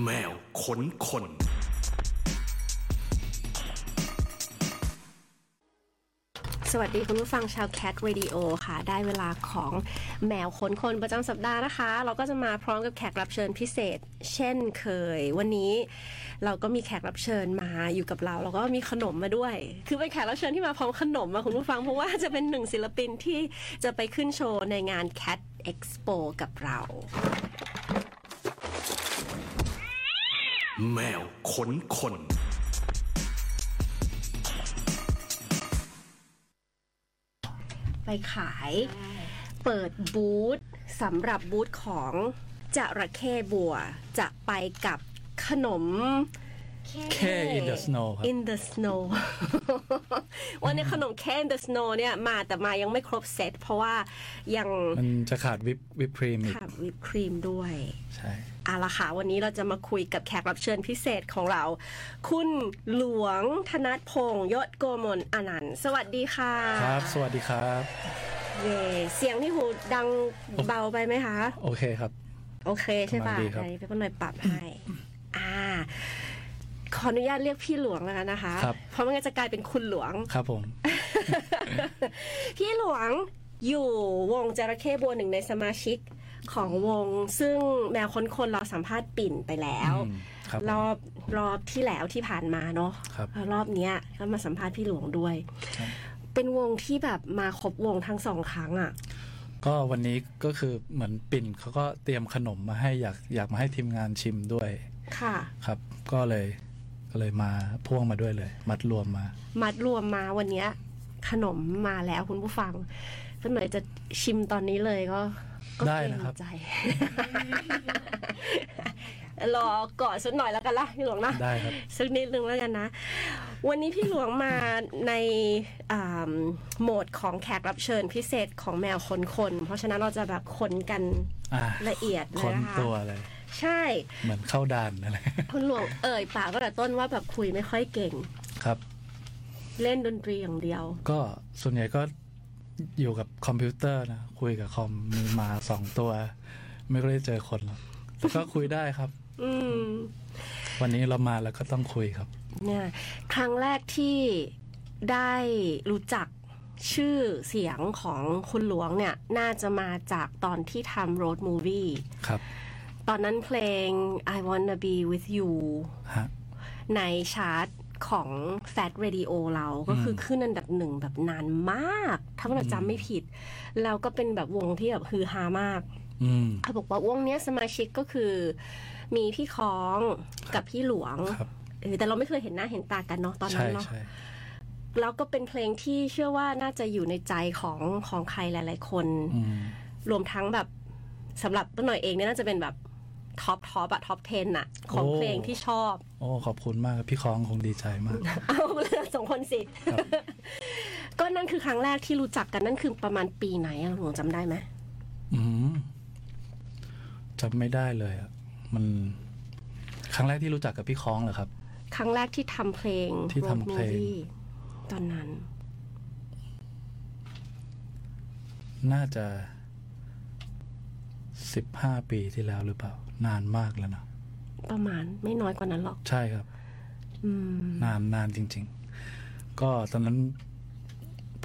แมวขนคน สวัสดีคุณผู้ฟังชาว Cat Radio ค่ะ ได้เวลาของแมวขนคนประจำสัปดาห์นะคะ เราก็จะมาพร้อมกับแขกรับเชิญพิเศษ เช่นเคย วันนี้เราก็มีแขกรับเชิญมาอยู่กับเราแล้วก็มีขนมมาด้วย คือเป็นแขกรับเชิญที่มาพร้อมขนมมาคุณผู้ฟังเพราะว่าจะเป็นหนึ่งศิลปินที่จะไปขึ้นโชว์ในงาน Cat Expo กับเรา แมวขนคน ไปขาย เปิดบูธสำหรับบูธของจระเข้บัว จะไปกับขนม K in the snow ครับ in the snow วันนี้ขนมแค่ in the snow เนี่ยมาแต่มายังไม่ครบเซตเพราะว่ายังมันจะขาดวิปวิปครีมอีกขาดวิปครีมด้วย ใช่ เอาละค่ะวันนี้เราจะมาคุยกับแขกรับเชิญพิเศษของเรา คุณหลวงธนัทพงษ์ยศโกมลอนันต์สวัสดีค่ะครับ สวัสดีครับ เย่เสียงที่หูดังเบาไปไหมคะ โอเคครับ โอเคใช่ป่ะกำลังดีครับ ไหนพี่ป้าหน่อยปรับให้อ่า ขออนุญาตเรียกพี่หลวงแล้วกันนะคะ ครับ เพราะไม่งั้นจะกลายเป็นคุณหลวง ครับผม พี่หลวงอยู่วงจระเข้บัวหนึ่งในสมาชิก ของวง ซึ่งแมวค้นคนเราสัมภาษณ์ปิ่นไปแล้วอืมครับรอบรอบที่แล้วที่ผ่านมาเนาะครับแล้วรอบเนี้ยก็มาสัมภาษณ์พี่หลวงด้วยครับเป็นวงที่แบบมาครบวงทั้งสองครั้งอะ่ะก็วันนี้ก็คือเหมือนปิ่นเขาก็เตรียมขนมมาให้อยากอยากมาให้ทีมงานชิมด้วย ค่ะ ครับ ก็เลยก็เลยมาพ่วงมาด้วยเลย มัดรวมมา มัดรวมมาวันเนี้ยขนมมาแล้วคุณผู้ฟังก็หน่อยจะชิมตอนนี้เลยก็ ก็ได้เกรงนะครับใจรอก่อนสักหน่อยแล้วกันละพี่หลวงนะได้ครับสักนิดนึงแล้วกันนะ วันนี้พี่หลวงมาในอ่าโหมดของแขกรับเชิญพิเศษของแมวคนคนเพราะฉะนั้นเราจะแบบคนกันอ่าละเอียดเลคยนนะคะตัวเลยใช่เหมือนเข้าด่านอะไรคุณหลวงเอ่ยปากก็แต่ต้นว่าแบบคุยไม่ค่อยเก่งครับ เล่นดนตรีอย่างเดียว ก็ส่วนใหญ่ก็ อยู่กับคอมพิวเตอร์นะ คุยกับคอมมีหมาสองตัว ไม่ได้เจอคนหรอกแต่ก็คุยได้ครับ อืม วันนี้เรามาแล้วก็ต้องคุยครับ เนี่ย ครั้งแรกที่ได้รู้จักชื่อเสียงของคุณหลวงเนี่ย น่าจะมาจากตอนที่ทำ road movie ครับ ตอนนั้นเพลง I Wanna Be With You ฮะ ในชาร์ตของ Fat Radio เราก็คือขึ้นอันดับหนึ่งแบบนานมาก ถ้าเราจำไม่ผิด แล้วก็เป็นแบบวงที่แบบฮือฮามากอืมเขาบอกว่าวงเนี้ยสมาชิกก็คือ มีพี่ค้องกับพี่หลวงครับเออแต่เราไม่เคยเห็นหน้าเห็นตากันเนาะตอนนั้ใช่นเนาะใช่แล้วก็เป็นเพลงที่เชื่อว่าน่าจะอยู่ในใจของของใครหลาย ๆ คนอืมรวมทั้งแบบสำหรับต้นหน่อยเองเนี่ยน่าจะเป็นแบบ top top อะ top 10อะของโอ้เพลงที่ชอบ โอ้ ขอบคุณมากครับพี่คองคงดีใจมาก เอาเลือกสองคนสิครับ ก็นั่นคือครั้งแรกที่รู้จักกันนั่นคือประมาณปีไหนอะหลวงจำได้ไหมอืมจำไม่ได้เลยอะมันครั้งแรกที่รู้จักกับพี่คองเหรอครับ ครั้งแรกที่ทำเพลง ที่ทำเพลง Road Movie ตอนนั้น น่าจะสิบห้าปีที่แล้วหรือเปล่า นานมากแล้วนะประมาณไม่น้อยกว่านั้นหรอก ใช่ครับ อืม นานนานจริง ๆ ก็ตอนนั้น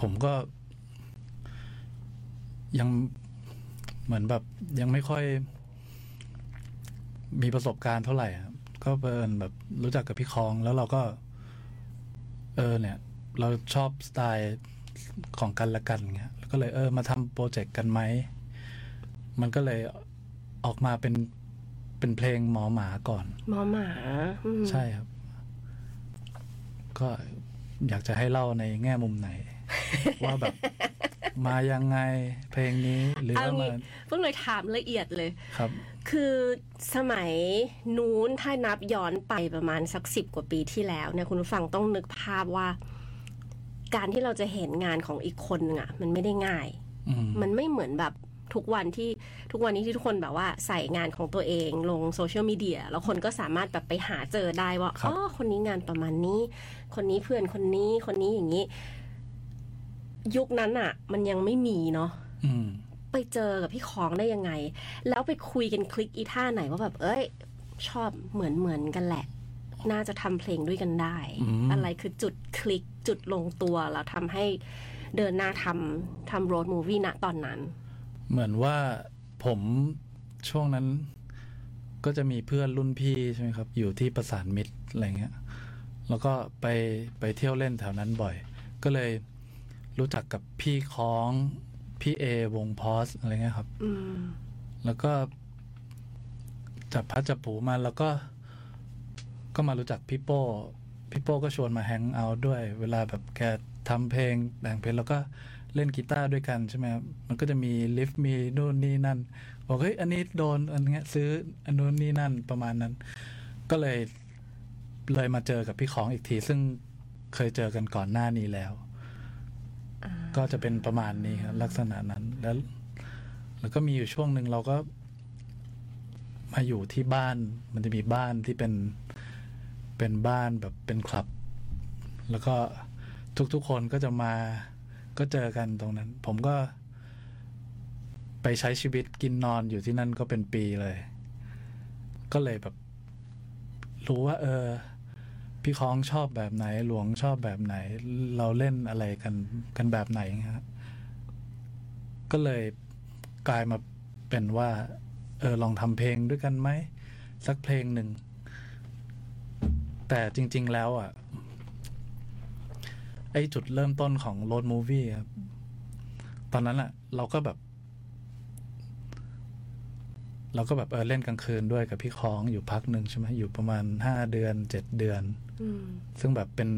ผมก็ ยังเหมือนแบบยังไม่ค่อย มีประสบการณ์เท่าไหร่อะก็เปินแบบรู้จักกับพี่คองแล้วเราก็ เออ เนี่ย เราชอบสไตล์ของกันและกันเงี้ยแล้วก็เลยเออ มาทำโปรเจกต์กันไหม มันก็เลยออกมาเป็นเป็นเพลงหมอหมาก่อน หมอหมาอืมใช่ครับ ก็อยากจะให้เล่าในแง่มุมไหน ว่าแบบ มายังไงเพลงนี้หรือเอาว่ามางี้เพิ่งเลยถามละเอียดเลยครับ คือสมัยนู้นถ้านับย้อนไปประมาณสักสิบกว่าปีที่แล้วเนี่ยคุณผู้ฟังต้องนึกภาพว่า การที่เราจะเห็นงานของอีกคนนึงอะมันไม่ได้ง่ายอืมมันไม่เหมือนแบบทุกวันที่ทุกวันนี้ที่ทุกคนแบบว่าใส่งานของตัวเองลงโซเชียลมีเดียแล้วคนก็สามารถแบบไปหาเจอได้ว่าครับอ๋อคนนี้งานประมาณนี้ คนนี้เพื่อนคนนี้คนนี้อย่างนี้ ยุคนั้นอะมันยังไม่มีเนาะอืมไปเจอกับพี่ของได้ยังไง แล้วไปคุยกันคลิกอีท่าไหนว่าแบบ เอ้ย ชอบเหมือนเหมือนกันแหละ น่าจะทำเพลงด้วยกันได้อืมอะไรคือจุดคลิกจุดลงตัวแล้วทำให้เดินหน้าทำทำโรดมูวี่ณตอนนั้น เหมือนว่าผมช่วงนั้นก็จะมีเพื่อนรุ่นพี่ใช่ไหมครับ อยู่ที่ประสานมิตรอะไรเงี้ย แล้วก็ไปไปเที่ยวเล่นแถวนั้นบ่อย ก็เลย รู้จักกับพี่ค้อง พี่เอวงพอสอะไรเงี้ยครับ อืม แล้วก็จับพัดจับผูมาแล้วก็ ก็มารู้จักพี่โป้พี่โป้ก็ชวนมาแฮงเอาท์ด้วย เวลาแบบแกทำเพลงแต่งเพลงแล้วก็เล่นกีตาร์ด้วยกันใช่ไหมครับมันก็จะมีลิฟต์มีนู่นนี่นั่น บอกเฮ้ยอันนี้โดนอันเงี้ยซื้ออันนู้นนี่นั่นประมาณนั้น ก็เลยเลยมาเจอกับพี่ของอีกที ซึ่งเคยเจอกันก่อนหน้านี้แล้ว ก็จะเป็นประมาณนี้ครับลักษณะนั้นแล้ว แล้วก็มีอยู่ช่วงหนึ่งเราก็ มาอยู่ที่บ้าน มันจะมีบ้านที่เป็นเป็นบ้านแบบเป็นคลับ แล้วก็ทุกๆคนก็จะมาก็เจอกันตรงนั้น ผมก็ ไปใช้ชีวิตกินนอนอยู่ที่นั่นก็เป็นปีเลย ก็เลยแบบ รู้ว่า เออ พี่คล้องชอบแบบไหน หลวงชอบแบบไหน เราเล่นอะไรกันกันแบบไหนฮะก็เลยกลายมาเป็นว่าเออลองทำเพลงด้วยกันไหมสักเพลงหนึ่ง แต่จริง ๆ แล้วอะ ไอจุดเริ่มต้นของ Road Movie ครับ ตอนนั้นอะ เราก็แบบ เราก็แบบเออเล่นกลางคืนด้วยกับพี่คล้องอยู่พักหนึ่งใช่ไหมอยู่ประมาณห้าเดือนเจ็ดเดือน ซึ่งแบบเป็น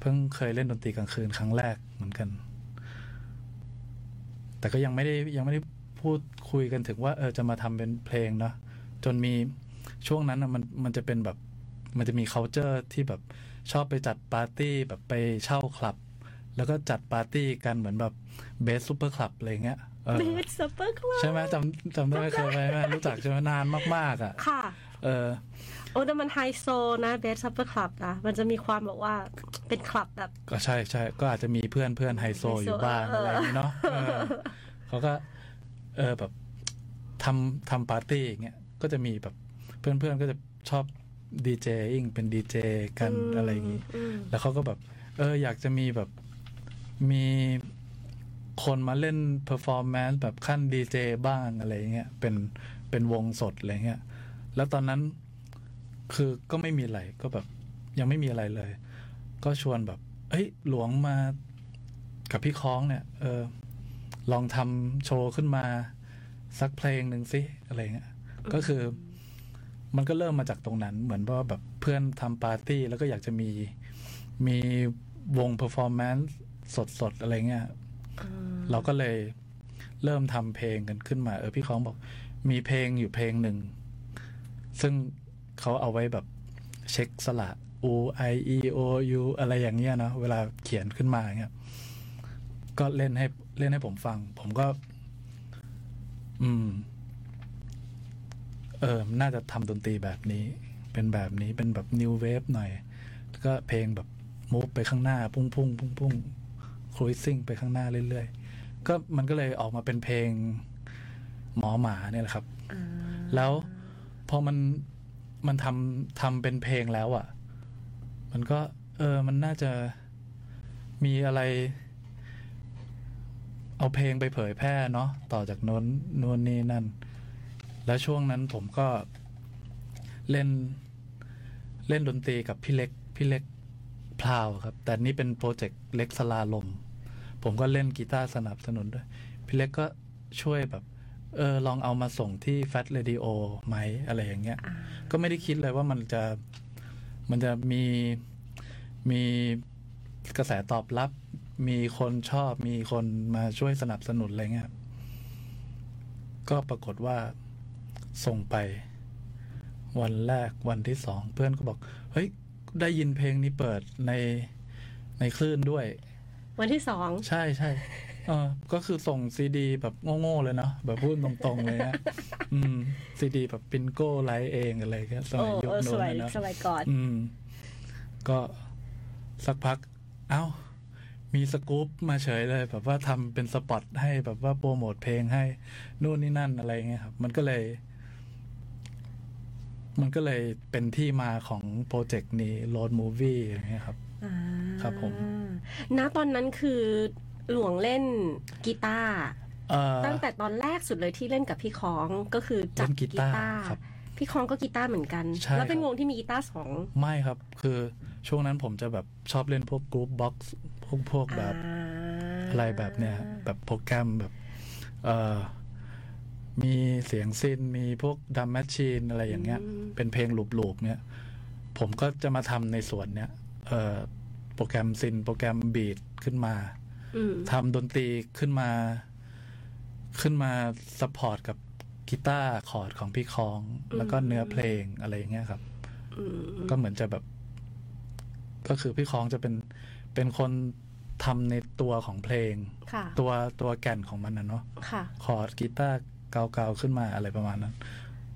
เพิ่งเคยเล่นดนตรีกลางคืนครั้งแรกเหมือนกัน แต่ก็ยังไม่ได้ยังไม่ได้พูดคุยกันถึงว่า เออจะมาทำเป็นเพลงเนาะจนมีช่วงนั้นน่ะมันมันจะเป็นแบบมันจะมี c u เจอร์ที่แบบชอบไปจัดปาร์ตี้แบบไปเช่าคลับ แล้วก็จัดปาร์ตี้กันเหมือนแบบ Bed Supperclub อะไรเงี้ยเออเ Bed Supperclub ใช่ไหมจำจำได้ไหมเคยไปไหมรู้จักใช่ไหมนานมากๆอะค่ะ เออโอ้แต่มันไฮโซนะ Bed Supperclub นะมันจะมีความแบบว่าเป็นคลับแบบ ก็ใช่ใช่ก็อาจจะมีเพื่อนเพื่อนไฮโซไฮโซอยู่บ้างเออออะไรอย่างนี้เนาะเออเขาก็ เออแบบทำทำปาร์ตี้อย่างเงี้ยก็จะมีแบบเพื่อนเพื่อนก็จะชอบดีเจอิงเป็นดีเจกันอะไรอย่างงี้มแล้วเขาก็แบบ เออ อยากจะมีแบบมีคนมาเล่น performance แบบคั่นดีเจบ้างอะไรเงี้ยเป็นเป็นวงสดอะไรเงี้ย แล้วตอนนั้นคือก็ไม่มีอะไรก็แบบยังไม่มีอะไรเลย ก็ชวนแบบ เอ้ยหลวงมากับพี่ค้องเนี่ย เออ ลองทำโชว์ขึ้นมา สักเพลงหนึ่งสิอะไรเงี้ยก็คือ มันก็เริ่มมาจากตรงนั้น เหมือนว่าแบบเพื่อนทำปาร์ตี้ แล้วก็อยากจะมีมีวง performance สดๆ อะไรเงี้ยเราก็เลยเริ่มทำเพลงกันขึ้นมา เออพี่ค้องบอก มีเพลงอยู่เพลงหนึ่ง ซึ่งเขาเอาไว้แบบเช็คสระ u i e o u อะไรอย่างเงี้ยเนาะเวลาเขียนขึ้นมาเงี้ยก็เล่นให้เล่นให้ผมฟัง ผมก็ อืม เออน่าจะทำดนตรีแบบนี้ เป็นแบบนี้เป็นแบบ new wave หน่อยแล้วก็เพลงแบบมูฟไปข้างหน้า พุ่งพุ่งพุ่งพุ่งครูซิ่งไปข้างหน้าเรื่อยๆ ก็มันก็เลยออกมาเป็นเพลงหมอหมาเนี่ยแหละครับอ่าแล้ว พอมันมันทำทำเป็นเพลงแล้วอะ่ะ มันก็ เออ มันน่าจะมีอะไร เอาเพลงไปเผยแพร่เนาะต่อจากโน้นโน้นนี่นั่น แล้วช่วงนั้นผมก็เล่นเล่นดนตรีกับพี่เล็ก พี่เล็กพลาวครับ แต่นี่เป็นโปรเจกต์เล็กสลาลม ผมก็เล่นกีตาร์สนับสนุนด้วย พี่เล็กก็ช่วยแบบ เออลองเอามาส่งที่ Fat Radio ไหมอะไรอย่างเงี้ยอ่าก็ไม่ได้คิดเลยว่ามันจะมันจะมีมีกระแสตอบรับ มีคนชอบ มีคนมาช่วยสนับสนุนอะไรเงี้ย ก็ปรากฏว่าส่งไป วันแรกวันที่สอง เพื่อนก็บอก เฮ้ย ได้ยินเพลงนี้เปิดในในคลื่นด้วย วันที่สอง ใช่ใช่ เออก็คือส่งซีดีแบบโง่ๆเลยเนาะแบบพูดตรงๆเลยฮะอืมซีดีแบบปินโก้ไลท์เองอะไรก็สโอ้มัยยุคเออสโน้นมัยนะเนาะสมัยก่อนอืม ก็สักพัก เอ้า มีสกู๊ปมาเฉยเลย แบบว่าทำเป็นสปอตให้แบบว่าโปรโมทเพลงให้นู่นนี่นั่นอะไรเงี้ยครับ มันก็เลย มันก็เลยเป็นที่มาของโปรเจกต์นี้ Road Movie อย่างเงี้ยครับอ่าครับผม ณตอนนั้นคือ หลวงเล่นกีตาร์เอ่อตั้งแต่ตอนแรกสุดเลยที่เล่นกับพี่คองก็คือจับเล่นกีกีตาร์ตาร์ครับพี่คองก็กีตาร์เหมือนกันใช่แล้วเป็นครับวงที่มีกีตาร์สองไม่ครับ คือช่วงนั้นผมจะแบบชอบเล่นพวก groove box พวกพวกแบบอ่าอะไรแบบเนี้ยแบบโปรแกรมแบบ เอ่อมีเสียง synth มีพวก drum machine อะไรอย่างเงี้ย เป็นเพลง loop ๆเนี้ยผมก็จะมาทำในส่วนเนี้ยเอ่อโปรแกรม synth โปรแกรม beat ขึ้นมาอืม ทำดนตรีขึ้นมา ขึ้นมา support กับกีตาร์คอร์ดของพี่คอง แล้วก็เนื้อเพลงอะไรอย่างเงี้ยครับอืมก็เหมือนจะแบบ ก็คือพี่คองจะเป็นเป็นคนทำในตัวของเพลงค่ะตัวตัวแก่นของมันนะเนาะค่ะคอร์ดกีตาร์เกาๆขึ้นมาอะไรประมาณนั้น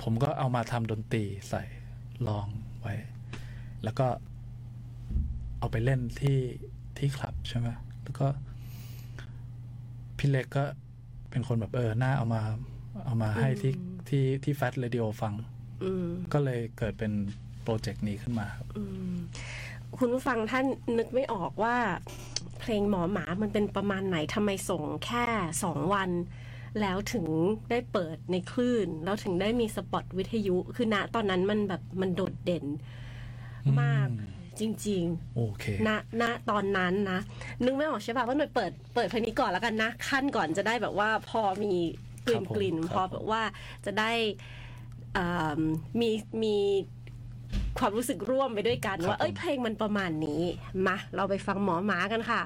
ผมก็เอามาทำดนตรีใส่ลองไว้ แล้วก็เอาไปเล่นที่ที่คลับใช่ไหมแล้วก็ พี่เล็กก็เป็นคนแบบเออหน้าเอามา เอามาให้ที่ที่ที่ Fat Radio ฟังอืมก็เลยเกิดเป็นโปรเจกต์นี้ขึ้นมาครับอืมคุณผู้ฟังท่านนึกไม่ออกว่า เพลงหมอหมามันเป็นประมาณไหนทำไมส่งแค่สองวัน แล้วถึงได้เปิดในคลื่น แล้วถึงได้มีสปอตวิทยุ คือณตอนนั้นมันแบบมันโดดเด่นมากอืม จริงโอเคๆณณตอนนั้นนะ นึกไม่ออกใช่ป่ะว่าหน่วยเปิดเปิดเพลงนี้ก่อนแล้วกันนะขั้นก่อนจะได้แบบว่าพอมีกลิ่นครับผมกลิ่นครับพอแบบว่าจะได้อ่ามีมีความรู้สึกร่วมไปด้วยกันครับว่าเอ้ยผมเพลงมันประมาณนี้ มา เราไปฟังหมอหมากันค่ะ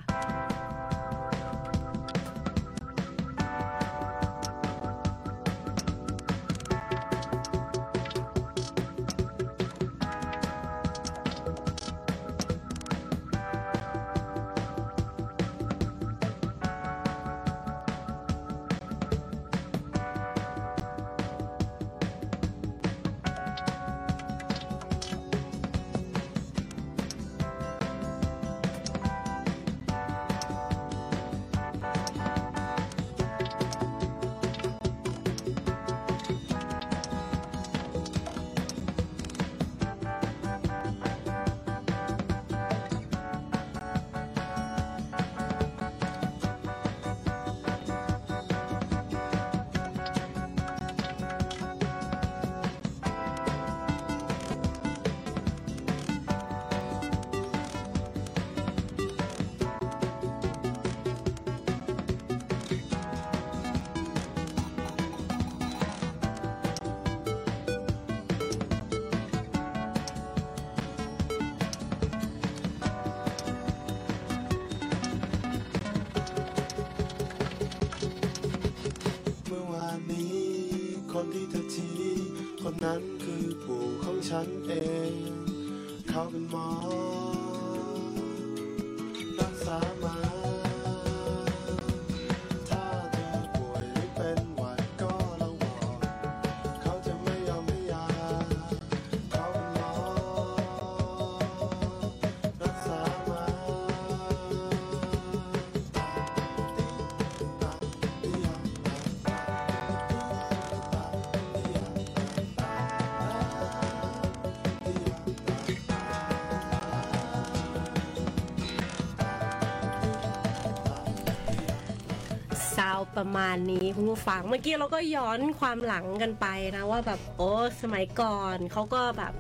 ที่เธอทีคนนั้นคือผู้ของฉันเอง เขาเป็นหมอ ประมาณนี้คุณผู้ฟัง เมื่อกี้เราก็ย้อนความหลังกันไปนะว่าแบบโอ้สมัยก่อนเขาก็แบบ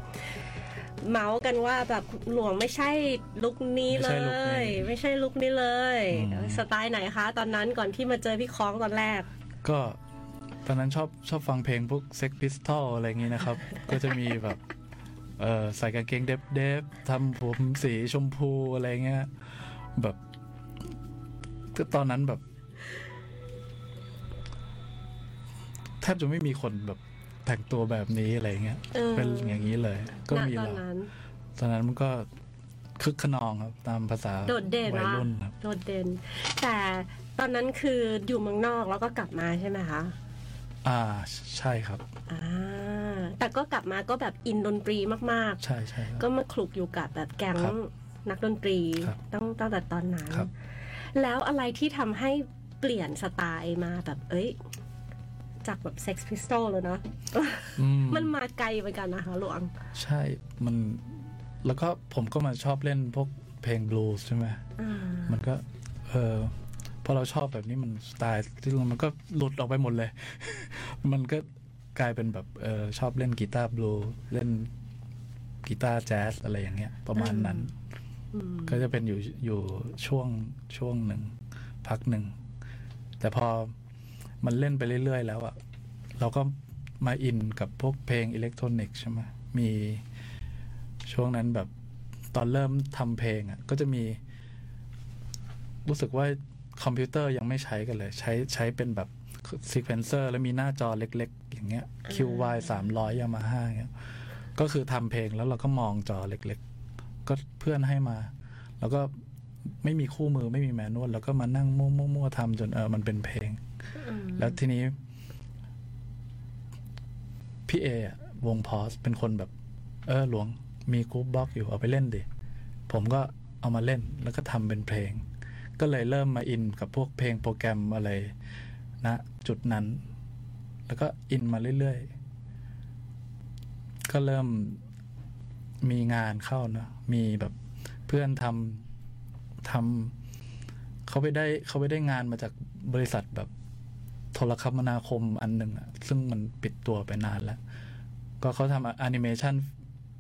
เมาส์กันว่าแบบหลวงไม่ใช่ลุคนี้เลไม่ใช่ลุคนี้ยไม่ใช่ลุคนี้เลยอืมสไตล์ไหนคะ ตอนนั้นก่อนที่มาเจอพี่คล้องตอนแรก ก็ตอนนั้นชอบชอบฟังเพลงพวก Sex Pistol อะไรอย่างงี้นะครับ ก็จะมีแบบเออใส่กางเกงเดฟเดฟทำผมสีชมพูอะไรเงี้ยแบบก็ตอนนั้นแบบ แทบจะไม่มีคนแบบแต่งตัวแบบนี้อะไรเงี้ยเออเป็นอย่างนี้เลย ก็ณมีตอนเรานั้นตอนนั้นมันก็คึกขนองครับตามภาษาโดดเด่นวัยนะรุ่นครับโดดเด่น แต่ตอนนั้นคืออยู่เมืองนอกแล้วก็กลับมาใช่ไหมคะอ่าใช่ครับอ่าแต่ก็กลับมาก็แบบอินดนตรีมากใช่ใช่คๆรับก็มาคลุกอยู่กับแบบแก๊งครับนักดนตรีครับตั้งตั้งแต่ตอนนั้นครับแล้วอะไรที่ทำให้เปลี่ยนสไตล์มาแบบ เอ้ย จากแบบ Sex Pistol เลยเนาะอืมมันมาไกลไปกันนะคะหลวง ใช่มันแล้วก็ผมก็มาชอบเล่นพวกเพลงบลูส์ใช่ไหมอ่ามันก็ เออพอเราชอบแบบนี้มันสไตล์ที่มันก็หลุดออกไปหมดเลย มันก็กลายเป็นแบบเออชอบเล่นกีตาร์บลูเล่นกีตาร์แจ๊สอะไรอย่างเงี้ย ประมาณนั้นอืมก็จะเป็นอยู่อยู่ช่วงช่วงหนึ่ง พักหนึ่ง แต่พอ มันเล่นไปเรื่อยๆ แล้วอะเราก็มาอินกับพวกเพลงอิเล็กทรอนิกส์ใช่ไหมมีช่วงนั้นแบบตอนเริ่มทำเพลงอะก็จะมี รู้สึกว่าคอมพิวเตอร์ยังไม่ใช้กันเลย ใช้ใช้เป็นแบบ sequencer แล้วมีหน้าจอเล็ก ๆ อย่างเงี้ย QY สามร้อยยามาฮ่าเงี้ย ก็คือทำเพลงแล้วเราก็มองจอเล็ก ๆ ก็เพื่อนให้มา แล้วก็ไม่มีคู่มือไม่มี manual แล้วก็มานั่งมั่วๆๆทำจนเออมันเป็นเพลงอืม แล้วทีนี้ พี่เออะวง Pause เป็นคนแบบ เออหลวงมี groove box อยู่เอาไปเล่นดิ ผมก็เอามาเล่นแล้วก็ทำเป็นเพลง ก็เลยเริ่มมาอินกับพวกเพลงโปรแกรมอะไรนะ จุดนั้น แล้วก็อินมาเรื่อยๆ ก็เริ่มมีงานเข้าเนะมีแบบเพื่อนทำทำเขาไปได้เขาไปได้งานมาจากบริษัทแบบ โทรคมนาคมอันหนึ่งอะซึ่งมันปิดตัวไปนานแล้ว ก็เขาทำแอนิเมชัน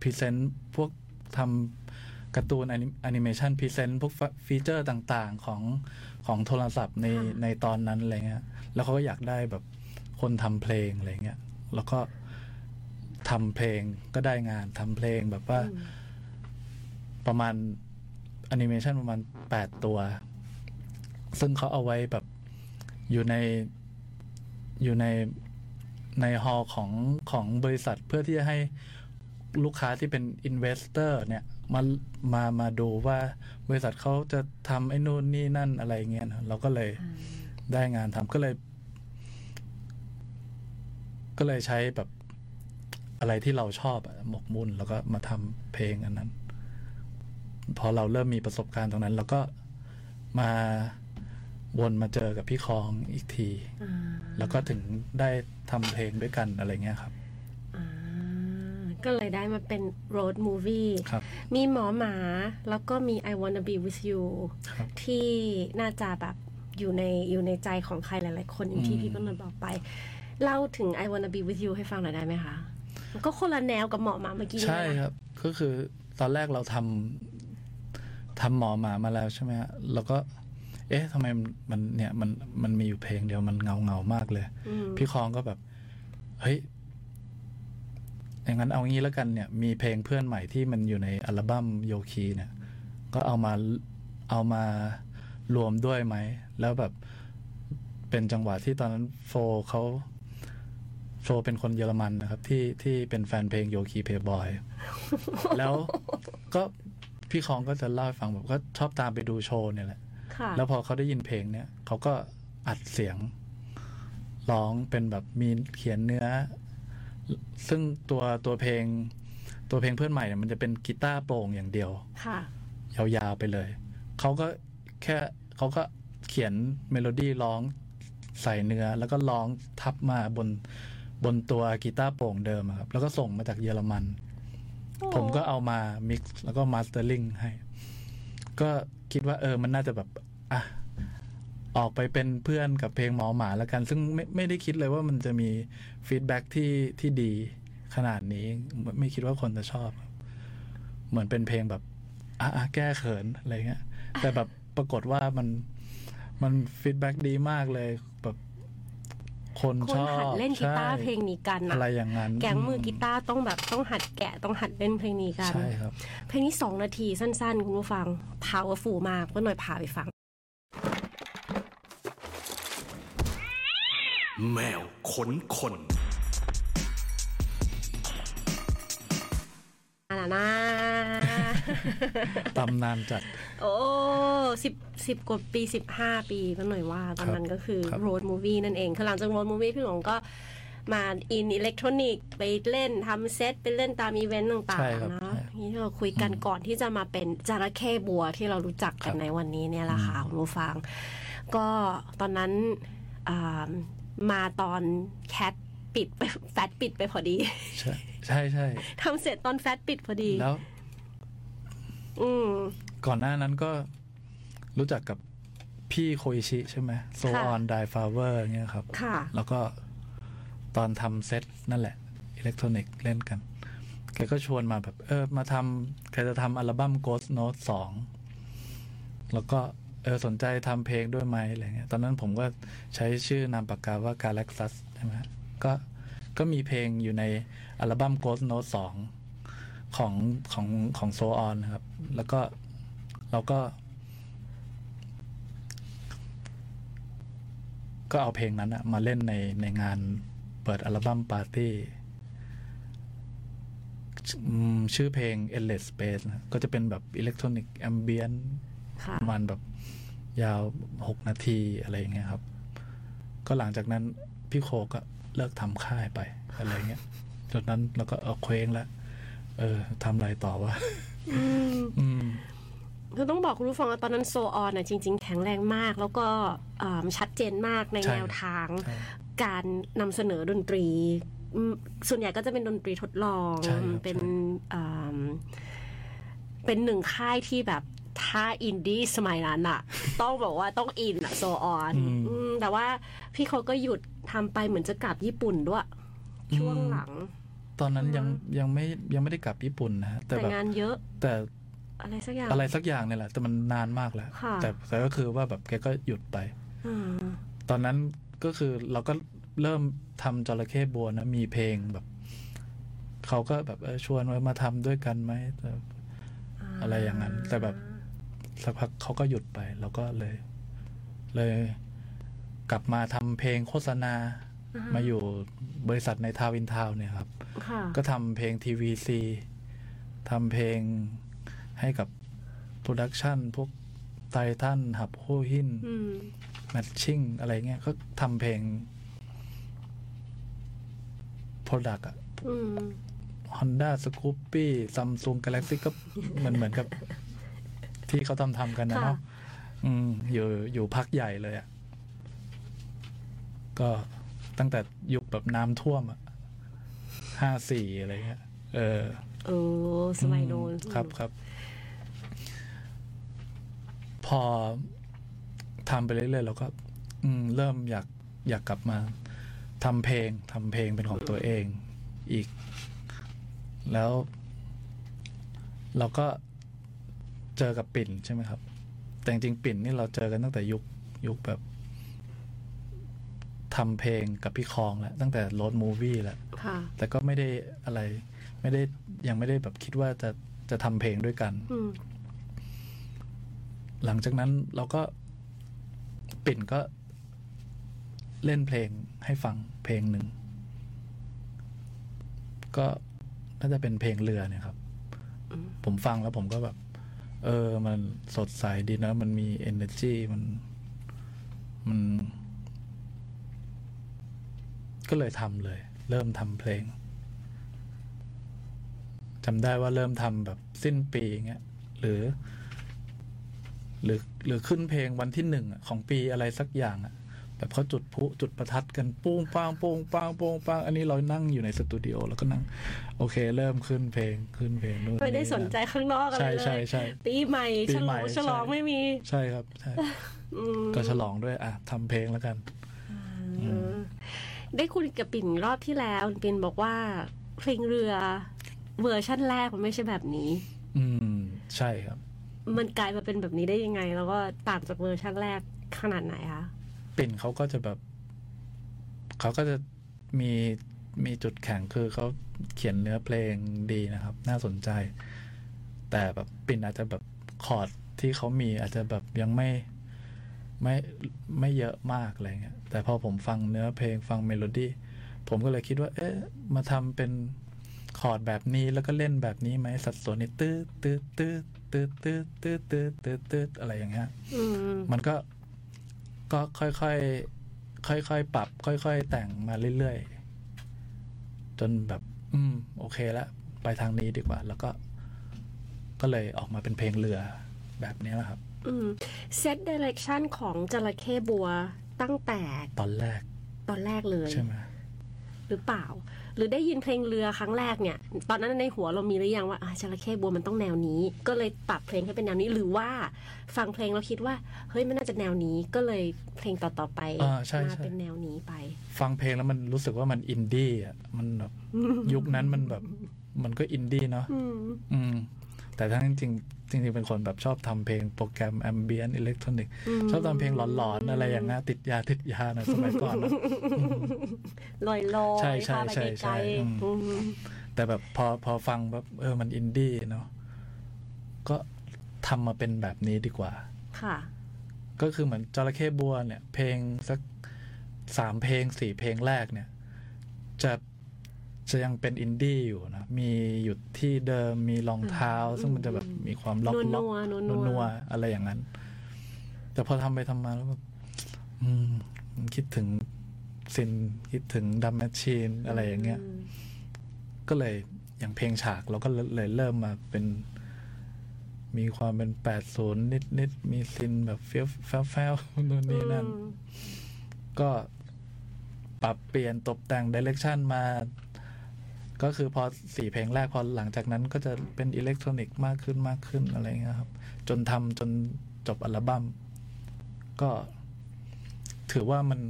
present พวกทำการ์ตูนแอนิเมชัน present พวก feature ต่างๆของของโทรศัพท์ในค่ะในตอนนั้นอะไรเงี้ย แล้วเขาก็อยากได้แบบคนทำเพลงอะไรเงี้ย แล้วก็ทำเพลงก็ได้งานทำเพลงแบบว่าอืมประมาณแอนิเมชันประมาณแปดตัว ซึ่งเขาเอาไว้แบบอยู่ใน อยู่ในใน hall ของของบริษัทเพื่อที่จะให้ลูกค้าที่เป็น investor เนี่ยมามามาดูว่าบริษัทเขาจะทำไอ้นู่นนี่นั่นอะไรเงี้ยนะเราก็เลยได้งานทำก็เลย ก็เลยใช้แบบอะไรที่เราชอบหมกมุ่นแล้วก็มาทำเพลงอันนั้น พอเราเริ่มมีประสบการณ์ตรงนั้น เราก็มา วนมาเจอกับพี่คองอีกทีอ่าแล้วก็ถึงได้ทำเพลงด้วยกันอะไรเงี้ยครับอ่าก็เลยได้มาเป็น road movie ครับมีหมอหมา แล้วก็มี I wanna be with you ครับที่น่าจะแบบอยู่ในอยู่ในใจของใครหลาย ๆ คนอย่างที่อืมพี่ต้นนท์บอกไป เล่าถึง I wanna be with you ให้ฟังหน่อยได้ไหมคะมันก็คนละแนวกับหมอหมาเมื่อกี้ใช่เลยนะครับ ก็คือตอนแรกเราทำทำหมอหมามาแล้วใช่ไหมฮะแล้วก็ เอ๊ะทำไมมันมันเนี่ยมันมันมีอยู่เพลงเดียวมันเงาเงามากเลยอืมพี่คองก็แบบ เฮ้ยอย่างนั้นเอางี้แล้วกันเนี่ย มีเพลงเพื่อนใหม่ที่มันอยู่ในอัลบั้มโยคีเนี่ย ก็เอามาเอามารวมด้วยไหม แล้วแบบเป็นจังหวะที่ตอนนั้นโฟเขาโฟเป็นคนเยอรมันนะครับ ที่ที่เป็นแฟนเพลงโยคีเพย์บอยแล้วก็พี่คองก็จะเล่าให้ฟังแบบก็ชอบตามไปดูโชว์เนี่ยแหละค่ะ แล้วพอเขาได้ยินเพลงเนี่ยเขาก็อัดเสียงร้องเป็นแบบมีเขียนเนื้อ ซึ่งตัวตัวเพลง ตัวเพลงเพื่อนใหม่เนี่ยมันจะเป็นกีตาร์โปร่งอย่างเดียว ค่ะ ยาวๆไปเลย เขาก็แค่เขาก็เขียนเมโลดี้ร้องใส่เนื้อ แล้วก็ร้องทับมาบนบนตัวกีตาร์โปร่งเดิมอะครับ แล้วก็ส่งมาจากเยอรมัน ผมก็เอามา mix แล้วก็ mastering ให้ ก็คิดว่าเออมันน่าจะแบบอะออกไปเป็นเพื่อนกับเพลงหมอหมาแล้วกัน ซึ่งไม่ไม่ได้คิดเลยว่ามันจะมี feedback ที่ที่ดีขนาดนี้ ไม่คิดว่าคนจะชอบ เหมือนเป็นเพลงแบบอะอะแก้เขินอะไรเงี้ยแต่แบบปรากฏว่ามันมัน feedback ดีมากเลย คนคนชอบหัดเล่นกีตาร์ใช่เพลงนี้กันอะไรอะอย่างนั้นแก๊งมือกีตาร์ต้องแบบต้องหัดแกะต้องหัดเล่นเพลงนี้กันใช่ครับเพลงนี้สองนาทีสั้นๆ คุณผู้ฟัง powerful มากก็หน่อยพาไปฟัง แมวขนคนอ่านะ ตำนานจัด โอ้สิบสิบกว่าปีสิบห้าปีก็หน่อยว่าตอนนั้นก็คือครับ road movie นั่นเองคือหลังจาก road movie พี่หลวงก็มาอินอิเล็กทรอนิกส์ไปเล่นทำเซตไปเล่นตามอีเวนต์ต่างใช่ครับๆนะใช่นี่ที่เราคุยกันก่อนที่จะมาเป็นจระเข้บัวที่เรารู้จักกันครับในวันนี้เนี่ยแหละค่ะคุณผู้ฟัง ก็ตอนนั้นอ่ามาตอนFat ปิดไป Fat ปิดไปพอดี ใช่ใช่ใช่ทำเสร็จตอน Fat ปิดพอดีแล้ว อืม ก่อนหน้านั้นก็รู้จักกับพี่โคอิชิใช่ไหม So-on Dry Flower เนี่ยครับ ค่ะ แล้วก็ตอนทำเซตนั่นแหละ อิเล็กทรอนิกส์เล่นกัน แกก็ชวนมาแบบ เออ มาทำแกจะทำอัลบั้ม Ghost Note สอง แล้วก็เออสนใจทำเพลงด้วยไหมอะไรเงี้ย ตอนนั้นผมก็ใช้ชื่อนามปากกาว่า Galaxus ใช่ไหมก็ก็มีเพลงอยู่ในอัลบั้ม Ghost Note สอง ของของของ So-on นะครับ แล้วก็เราก็ ก็เอาเพลงนั้นอะมาเล่นในในงานเปิดอัลบั้มปาร์ตี้อืมชื่อเพลง Endless Space นะก็จะเป็นแบบอิเล็กทรอนิกส์ ambientค่ะประมาณแบบยาวหกนาทีอะไรอย่างเงี้ยครับ ก็หลังจากนั้นพี่โคก็เลิกทำค่ายไปอะไรเงี้ยจากนั้นเราก็เอาเคว้งแล้ว เออทำอะไรต่อวะอืมอืมคือต้องบอกคุณผู้ฟังว่าตอนนั้นโซออนอะจริง ๆ แข็งแรงมาก แล้วก็อ่าชัดเจนมากในใช่แนวทางใช่การนำเสนอดนตรีอืมส่วนใหญ่ก็จะเป็นดนตรีทดลองใช่ครับเป็นใช่อ่าเป็นหนึ่งค่ายที่แบบถ้าอินดี้สมัยนั้นอะต้องบอกว่าต้องอินอะ So-on แต่ว่าพี่เขาก็หยุดทำไปเหมือนจะกลับญี่ปุ่นด้วย ช่วงหลัง ตอนนั้นยังยังไม่ยังไม่ได้กลับญี่ปุ่นนะฮะแต่แต่แบบงานเยอะแต่อะไรสักอย่างอะไรสักอย่างเนี่ยแหละ แต่มันนานมากแล้วค่ะแต่แต่ก็คือว่าแบบแกก็หยุดไปอืมตอนนั้นก็คือเราก็เริ่มทำจระเข้บัวนะมีเพลงแบบเขาก็แบบเออชวนไว้มาทำด้วยกันไหมแต่อะไรอย่างนั้น แต่แบบสักพักเขาก็หยุดไปเราก็เลย เลย กลับมาทำเพลงโฆษณา มาอยู่บริษัทใน Town in Town เนี่ยครับค่ะก็ทำเพลง TVC ทำเพลงให้กับ production พวกไททันหับโห้หิ้นอืมแมทชิ่งอะไรเงี้ยก็ทำเพลง Product อะอืม Honda Scoopy Samsung Galaxy ก็เหมือนเหมือนกับ ที่เขาทำทำกันนะเนาะค่ะอืมอยู่อยู่พักใหญ่เลยอะก็ ตั้งแต่ยุคแบบน้ำท่วมอะห้าสี่อะไรเงี้ยเออเออสมัยโน้นอืมครับครับ พอทำไปเรื่อยๆเราก็ อืม เริ่มอยากอยากกลับมาทำเพลงทำเพลงเป็นของตัวเองอีก แล้ว เราก็เจอกับปิ่นใช่ไหมครับ แต่จริงๆปิ่นนี่เราเจอกันตั้งแต่ยุคยุคแบบ ทำเพลงกับพี่คองแล้วตั้งแต่รถมูวี่แล้วค่ะแต่ก็ไม่ได้อะไร ไม่ได้ยังไม่ได้แบบคิดว่าจะจะทำเพลงด้วยกันอืมหลังจากนั้นเราก็ปิ่นก็เล่นเพลงให้ฟังเพลงหนึ่ง ก็น่าจะเป็นเพลงเรือเนี่ยครับ ผมฟังแล้วผมก็แบบ เออ มันสดใสดีนะ มันมี energy มัน มัน ก็เลยทำเลย เริ่มทำเพลงจำได้ว่าเริ่มทำแบบสิ้นปีเงี้ยหรือ หรือหรือขึ้นเพลงวันที่หนึ่งอะของปีอะไรสักอย่างอะแบบเขาจุดพลุจุดประทัดกันปุ้งป้างปุ้งป้างปุ้งป้างอันนี้เรานั่งอยู่ในสตูดิโอแล้วก็นั่ง โอเค เริ่มขึ้นเพลงขึ้นเพลงนู่นไม่ได้สนใจข้างนอกอะไรใช่เลยใช่ใช่ปีใหม่ปีฉลใหม่องฉลองใช่ไม่มี ใช่ครับใช่อืมก็ฉลองด้วย อะทำเพลงแล้วกันเออ ได้คุยกับปิ่นรอบที่แล้วปิ่นบอกว่าเพลงเรือเวอร์ชั่นแรกมันไม่ใช่แบบนี้ อืม ใช่ครับ มันกลายมาเป็นแบบนี้ได้ยังไง แล้วก็ต่างจากเวอร์ชันแรกขนาดไหนคะปิ่นเขาก็จะแบบเขาก็จะมีมีจุดแข็งคือเขาเขียนเนื้อเพลงดีนะครับ น่าสนใจ แต่แบบปิ่นอาจจะแบบคอร์ดที่เขามีอาจจะแบบยังไม่ ไม่ไม่เยอะมากอะไรเงี้ยแต่พอผมฟังเนื้อเพลงฟังเมโลดี้ผมก็เลยคิดว่า เอ๊ะมาทำเป็นคอร์ดแบบนี้แล้วก็เล่นแบบนี้ไหมสัดส่วนนี่ตื้อตื้อตื้อตื้อตื้อตื้อตื้อตื้อตื้ออะไรอย่างเงี้ยอืมมันก็ก็ค่อยๆค่อยๆปรับ ค่อยๆแต่งมาเรื่อยๆ จนแบบ อืม โอเคแล้วไปทางนี้ดีกว่า แล้วก็ ก็เลยออกมาเป็นเพลงเรือแบบนี้แหละครับอืม เซตเดเรคชันของจระเข้บัวตั้งแต่ตอนแรก ตอนแรกเลยใช่ไหมหรือเปล่า หรือได้ยินเพลงเรือครั้งแรกเนี่ย ตอนนั้นในหัวเรามีหรือยังว่าอะจระเข้บัวมันต้องแนวนี้ ก็เลยปรับเพลงให้เป็นแนวนี้หรือว่าฟังเพลงแล้วคิดว่า เฮ้ยมันน่าจะแนวนี้ก็เลยเพลงต่อๆไปอ่าใช่มาใช่เป็นแนวนี้ไป ฟังเพลงแล้วมันรู้สึกว่ามันอินดี้อะมันแบบยุคนั้นมันแบบ มันก็อินดี้เนาะอืมอืมแต่ทั้งจริงๆ จริงๆเป็นคนแบบชอบทำเพลงโปรแกรม ambient อิเล็กทรอนิกส์ชอบทำเพลงหลอนๆ อะไรอย่างเงี้ยติดยาติดยานะสมัยก่อนนะลอยลอยใช่ใช่พาไปใช่ไกลใช่อืมๆอืมแต่แบบพอพอฟังแบบเออมันอินดี้เนาะก็ทำมาเป็นแบบนี้ดีกว่า ค่ะ ก็คือเหมือนจระเข้บัวเนี่ย เพลงสักสามเพลงสี่เพลงแรกเนี่ย จะ จะยังเป็นอินดี้อยู่นะ มีหยุดที่เดิมมีรองเท้า ซึ่งมันจะแบบมีความร็อกร็อกนัวๆนัวๆนัวนัวๆอะไรอย่างนั้น แต่พอทำไปทำมาแล้วแบบอืมคิดถึง synth คิดถึง drum machine อะไรอย่างเงี้ยผมก็เลยอย่างเพลงฉากเราก็เลยเริ่มมาเป็น มีความเป็นแปดศูนย์นิดนิดๆมีซินแบบเฟี้ยวแฟ้วแฟ้วนู่นนี่นั่นอืมก็ปรับเปลี่ยนตกแต่งดิเรกชันมา ก็คือพอสี่เพลงแรกพอหลังจากนั้นก็จะเป็นอิเล็กทรอนิกส์มากขึ้นมากขึ้นอะไรเงี้ยครับ จนทำจนจบอัลบั้มก็ถือว่ามัน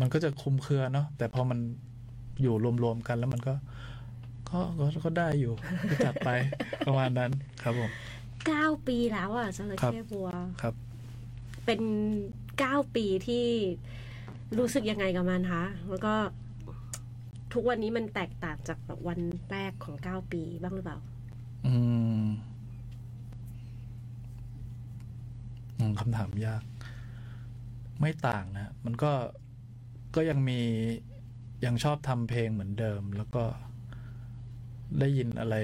มันก็จะคลุมเครือเนาะแต่พอมันอยู่รวมๆกันแล้วมันก็ก็ก็ก็ได้อยู่ก็จัดไปประมาณนั้นครับผมเก้าปีแล้วอะจระครับเข้บัวครับ เป็นเก้าปีที่รู้สึกยังไงกับมันคะแล้วก็ ทุกวันนี้มันแตกต่างจากแบบวันแรกของเก้าปีบ้างหรือเปล่าอืมอืมคำถามยาก ไม่ต่างนะ มันก็ก็ยังมียังชอบทำเพลงเหมือนเดิม แล้วก็ได้ยินอะไร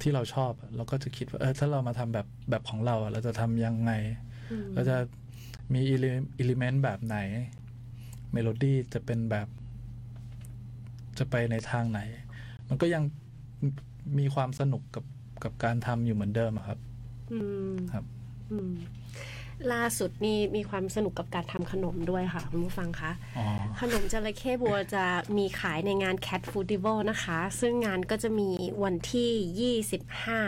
ที่เราชอบอะเราก็จะคิดว่าเออถ้าเรามาทำแบบแบบของเราอะเราจะทำยังไงอืมเราจะมี element แบบไหน เมโลดี้จะเป็นแบบ จะไปในทางไหน มันก็ยังมีความสนุกกับกับการทำอยู่เหมือนเดิมอะครับ อืมครับ อืมล่าสุดนี่มีความสนุกกับการทำขนมด้วยค่ะคุณผู้ฟังคะอ๋อขนมจระเข้บัวจะมีขายในงาน Cat Foodival นะคะ ซึ่งงานก็จะมีวันที่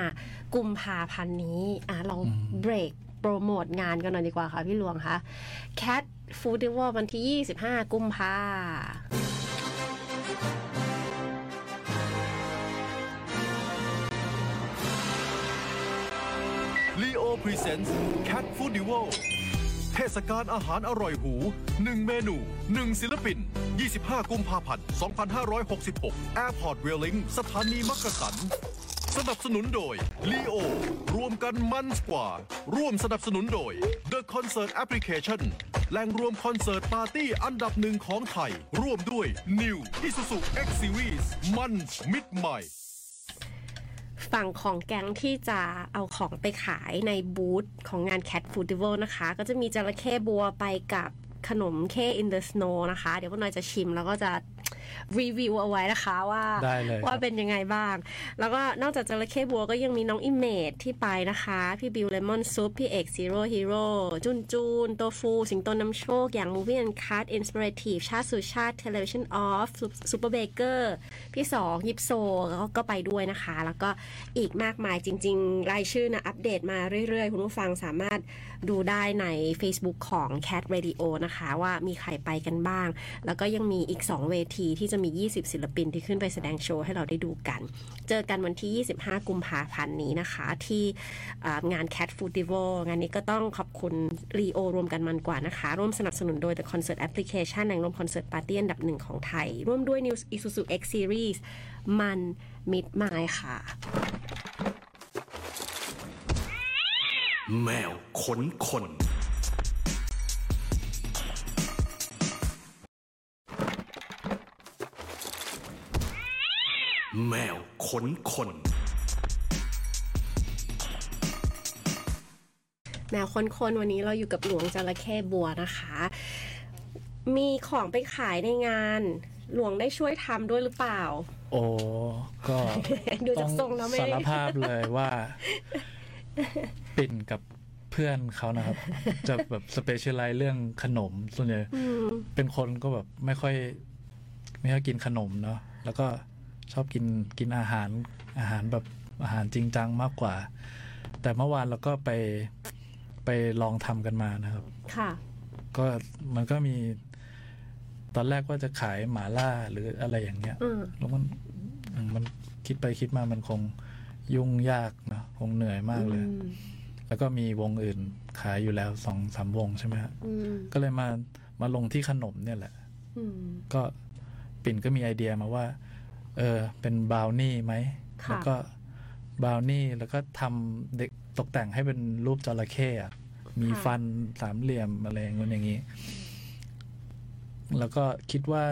25 กุมภาพันธ์นี้อะเราเบรกโปรโมทงานกันหน่อยดีกว่าค่ะพี่หลวงคะ Cat Foodival วันที่ 25 กุมภาลีโอพรีเซนต์ Cat Food d u o เทศกาลอาหารอร่อยหู 1 เมนู 1 ศิลปิน 25 กุมภาพันธ์ 2566 Airport Railing สถานีมักกะสัน สนับสนุนโดยลีโอรวมกันมันกว่า ร่วมสนับสนุนโดย The Concert Application แหล่งรวมคอนเสิร์ตปาร์ตี้อันดับหนึ่งของไทย ร่วมด้วย New Isuzu X Series มันมิดใหม่ ฝั่งของแก๊งที่จะเอาของไปขายในบูธของงาน Cat Foodival นะคะ ก็จะมีจระเข้บัวไปกับขนมเค in the snow นะคะ เดี๋ยวพวกนอยจะชิมแล้วก็จะรีวิวเอาไว้นะคะว่าได้เลยครับว่าเป็นยังไงบ้าง แล้วก็นอกจากจระเข้บัวก็ยังมีน้องอิมเมจที่ไปนะคะ พี่บิวเลมอนซุปพี่เอกซีโร่ฮีโร่จุนจูนโตฟูสิงโตนำโชค อย่าง Movie and Cut Inspirative ชาติสุชาติ Television Off Super Baker พี่สองยิปโซก็ก็ไปด้วยนะคะ แล้วก็อีกมากมายจริง ๆ รายชื่อนะอัปเดตมาเรื่อยๆ คุณผู้ฟังสามารถดูได้ใน Facebook ของ Cat Radio นะคะ ว่ามีใครไปกันบ้าง แล้วก็ยังมีอีก 2 เวทีที่จะมี 20 ศิลปินที่ขึ้นไปแสดงโชว์ให้เราได้ดูกัน เจอกันวันที่ 25 กุมภาพันธ์นี้นะคะ ที่งาน Cat Food i v a l งานนี้ก็ต้องขอบคุณรีโอรวมกันมันกว่านะคะ ร่วมสนับสนุนโดย The Concert Application แหล่งรวมคอนเสิร์ตปาร์ตี้อันดับหนึ่งของไทย ร่วมด้วย New Isuzu X Series มันมิดมายค่ะ แมวขนคนแมวขนคนแมวคนๆวันนี้เราอยู่กับหลวงจระเข้บัวนะคะ มีของไปขายในงาน หลวงได้ช่วยทำด้วยหรือเปล่า โอ้ก็ดูต้จาอกงทรงแล้วไม่สารภาพเลยว่า ปิ่นกับเพื่อนเขานะครับ จะแบบ specialize เรื่องขนมส่วนใหญ่อืมเป็นคนก็แบบไม่ค่อย ไม่ค่อยกินขนมเนาะแล้วก็ชอบกินกินอาหารอาหารแบบอาหารจริงจังมากกว่า แต่เมื่อวานเราก็ไปไปลองทำกันมานะครับ ค่ะ ก็มันก็มี ตอนแรกว่าจะขายหมาล่าหรืออะไรอย่างเงี้ยอืมแล้วมันมันคิดไปคิดมามันคงยุ่งยากเนอะคงเหนื่อยมากเลยอืมแล้วก็มีวงอื่นขายอยู่แล้วสองสามวงใช่ไหมฮะอืมก็เลยมามาลงที่ขนมเนี่ยแหละอืมก็ปิ่นก็มีไอเดียมาว่า เออ เป็นบราวนี่ไหมค่ะแล้วก็บราวนี่แล้วก็ทำเด็กตกแต่งให้เป็นรูปจระเข้อะมีฟันสามเหลี่ยมอะไรอย่างงี้นอย่างนี้ แล้วก็คิดว่า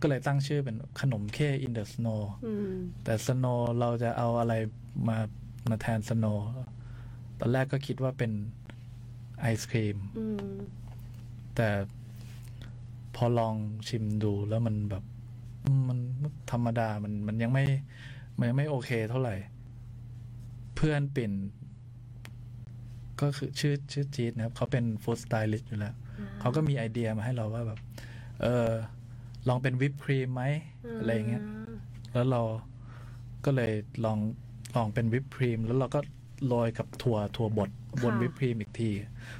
ก็เลยตั้งชื่อเป็นขนมเข้ in the snow อืมแต่ snow เราจะเอาอะไรมามาแทน snow ตอนแรกก็คิดว่าเป็นไอศครีมอืมแต่พอลองชิมดูแล้วมันแบบอืมมันธรรมดามันมันยังไม่ มันยังไม่โอเคเท่าไหร่ เพื่อนปิ่น ก็คือชื่อชื่อจีดนะครับ เขาเป็น food stylist อยู่แล้ว เขาก็มีไอเดียมาให้เราว่าแบบ เออลองเป็นวิปครีมไหมอะไรอย่างเงี้ยแล้วเราก็เลยลองลองเป็นวิปครีม แล้วเราก็โรยกับถั่วถั่วบดบนค่ะวิปครีมอีกที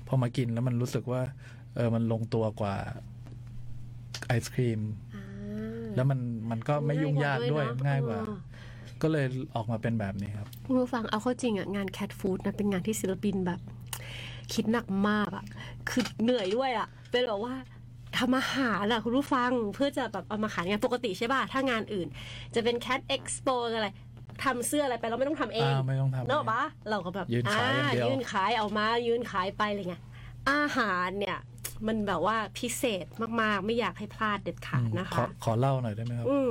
พอมากินแล้วมันรู้สึกว่า เออมันลงตัวกว่าไอศกรีมอ่าแล้วมันมันก็ไม่ยุ่งยากด้วยเนอะง่ายกว่าเออก็เลยออกมาเป็นแบบนี้ครับคุณผู้ฟังเอาเข้าจริงอะงาน Cat Food นะเป็นงานที่ศิลปินแบบ คิดหนักมากอะคือเหนื่อยด้วยอะเป็นแบบว่าทำอาหารอะคุณผู้ฟังเพื่อจะแบบเอามาขายงานปกติใช่ป่ะ ถ้างานอื่น จะเป็น Cat Expo อะไรทำเสื้ออะไรไปเราไม่ต้องทำเองอ่าไม่ต้องทำเนอะปะเราก็แบบยืนขายอย่างเดียวยืนขายเอามายืนขายไปอะไรเงี้ยอาหารเนี่ยมันแบบว่าพิเศษมากๆ ไม่อยากให้พลาดเด็ดขาดนะขอคะ ขอเล่าหน่อยได้ไหมครับอืม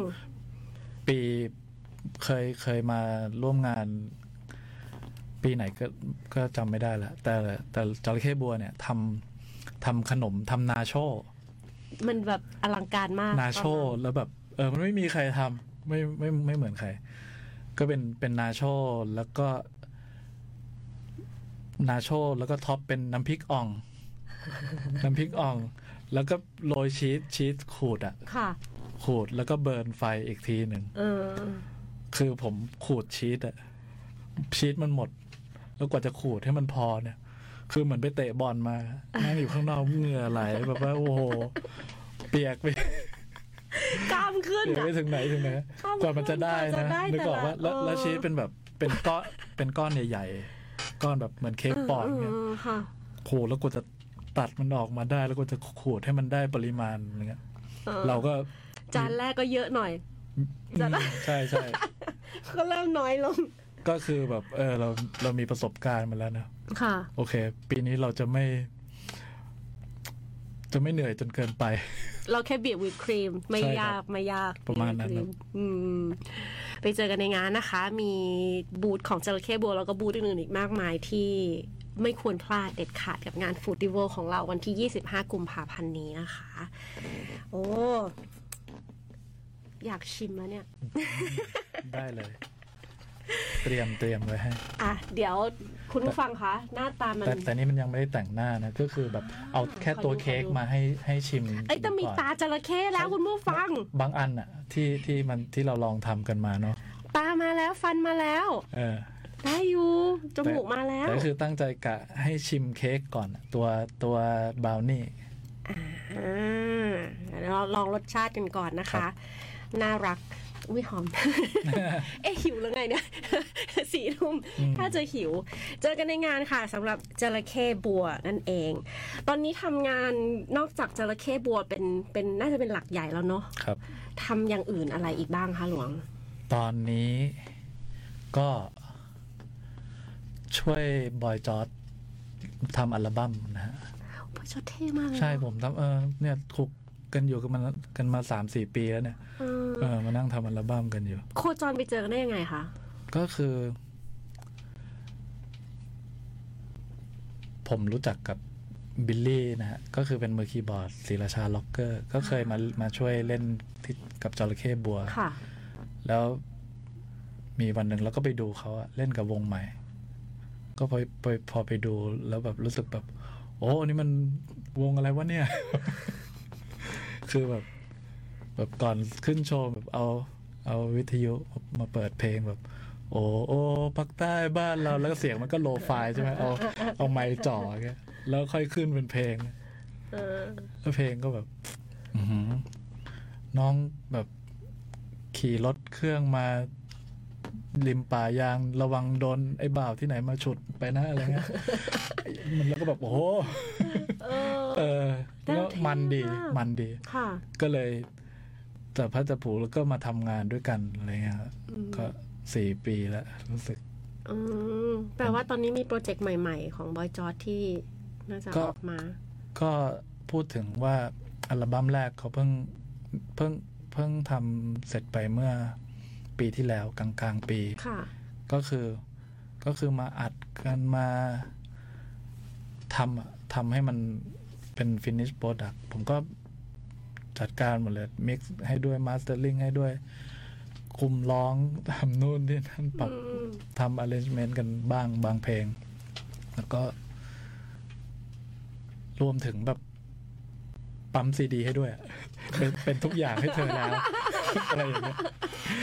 ปีเคยเคยมาร่วมงาน ปีไหนก็ก็จำไม่ได้ละแต่แต่จระเข้บัวเนี่ยทำทำขนมทำนาโชมันแบบอลังการมากนาโชตอนนั้นแล้วแบบ เออมันไม่มีใครทำไม่ไม่ไม่เหมือนใคร ก็เป็นเป็นนาโชแล้วก็ นาโชแล้วก็ top เป็นน้ำพริกอ่อง น้ำพริกอ่อง แล้วก็โรยชีสชีสขูดอะค่ะขูดแล้วก็ burn ไฟอีกทีหนึ่งเออคือผมขูดชีสอะชีสมันหมด แล้วกว่าจะขูดให้มันพอเนี่ย คือเหมือนไปเตะบอลมานั่งอยู่ข้างนอกเหงื่อไหลแบบว่าโอ้โห เปียกไปกล้ามขึ้นเปียกอะไปถึงไหนถึงไหนข้ามกว่ามันจะได้กว่าจะนะได้นึกออกว่าแต่ละแล้วแล้วเออชีสเป็นแบบเป็นก้อนเป็นก้อนใหญ่ๆก้อนแบบเหมือนเค้กปอนด์เนี่ยเออค่ะขูดแล้วกว่าจะตัดมันออกมาได้แล้วกว่าจะขูดให้มันได้ปริมาณอะไรเงี้ยออเราก็จานแรกก็เยอะหน่อยจะได้อืมใช่ใช่ก็เริ่มน้อยลง ก็คือแบบเออเราเรามีประสบการณ์มาแล้วนะค่ะ โอเค ปีนี้เราจะไม่ จะไม่เหนื่อยจนเกินไป เราแค่บีบวิปครีม ไม่ใช่ครับยากไม่ยากประมาณนั้นบีบวิปครีอืมไปเจอกันในงานนะคะ มีบูธของจระเข้บัวแล้วก็บูธอื่นๆอีกมากมายที่ไม่ควรพลาดเด็ดขาดกับงานฟูดดิเวลของเราวันที่ 25 กุมภาพันธ์นี้นะคะ โอ้ อยากชิมแล้วเนี่ย ได้เลย เตรียมเตรียมไว้ให้ อะเดี๋ยวคุณผู้ฟังคะหน้าตามัน แต่แต่นี่มันยังไม่ได้แต่งหน้านะก็คือแบบเอาแค่ตัวขอดูเค้กขอดูมาให้ให้ชิมเอ้ยแต่มีก่อนตาจระเข้แล้วคุณผู้ฟัง บางอันอะที่ที่มันที่เราลองทำกันมาเนาะตามาแล้วฟันมาแล้ว เออ ได้อยู่จมูกมาแล้ว แต่ก็คือตั้งใจกะให้ชิมเค้กก่อนอะตัวตัวบราวนี่ อ่าเดี๋ยวเราลองรสชาติกันก่อนนะครัคะ บ น่ารัก อุ้ยหอม เอ๊ะหิวแล้วไงเนี่ยสี่ทุ่มถ้าจะหิว เจอกันในงานค่ะสำหรับจระเข้บัวนั่นเอง ตอนนี้ทำงานนอกจากจระเข้บัวเป็นเป็นน่าจะเป็นหลักใหญ่แล้วเนาะครับทำอย่างอื่นอะไรอีกบ้างคะหลวง ตอนนี้ก็ช่วยบอยจอร์ดทำอัลบั้มนะฮะโอ้ยชดเท่มากเลยใช่ผมทำเออเนี่ยคุก กันอยู่กันมากันมาสามสี่ปีแล้วเนี่ยเออเออมานั่งทำอัลบั้มกันอยู่ โคจรไปเจอกันได้ยังไงคะก็คือ ผมรู้จักกับบิลลี่นะฮะ ก็คือเป็นมือคีย์บอร์ด Srirajah Rockers ก็เคยมามาช่วยเล่นที่กับจระเข้บัวค่ะ แล้วมีวันหนึ่งเราก็ไปดูเขาอะเล่นกับวงใหม่ ก็พอพอพอไปดูแล้วแบบรู้สึกแบบ โอ้นี่มันวงอะไรวะเนี่ย คือแบบ แบบก่อนขึ้นโชว์แบบเอา เอาวิทยุมาเปิดเพลงแบบ โอ้โอ้ปักใต้บ้านเราแล้วก็เสียงมันก็โลไฟล์ใช่ไหมเอาเอาไมค์จ่อแกแล้วค่อยขึ้นเป็นเพลงเออแล้วเพลงก็แบบอือหือน้องแบบขี่รถเครื่องมา ริมป่ายางระวังโดนไอ้บ่าวที่ไหนมาฉุดไปนะอะไรเงี้ยมันแล้วก็แบบโอ้โหเออเออแล้วเท่มันดีมากมันดีค่ะก็เลยจับพัดจับผูแล้วก็มาทำงานด้วยกันอะไรเงี้ยครับก็สี่ปีแล้วรู้สึกอืมแปลว่าตอนนี้มีโปรเจกต์ใหม่ ๆ ของบอยจอร์ที่น่าจะก็ออกมา ก็พูดถึงว่าอัลบั้มแรกเขาเพิ่งเพิ่งเพิ่งทำเสร็จไปเมื่อ ปีที่แล้วกลางกลางๆปีค่ะก็คือก็คือมาอัดกันมาทำอะทำให้มันเป็น finish product ผมก็จัดการหมดเลย mix ให้ด้วย mastering ให้ด้วย คุมร้องทำนู่นที่นั่นปรับอืมทำ arrangement กันบ้างบางเพลง แล้วก็ รวมถึงแบบปั๊มซีดีให้ด้วยอะเป็นเป็นทุกอย่างให้เธอแล้ว อะไรอย่างเงี้ย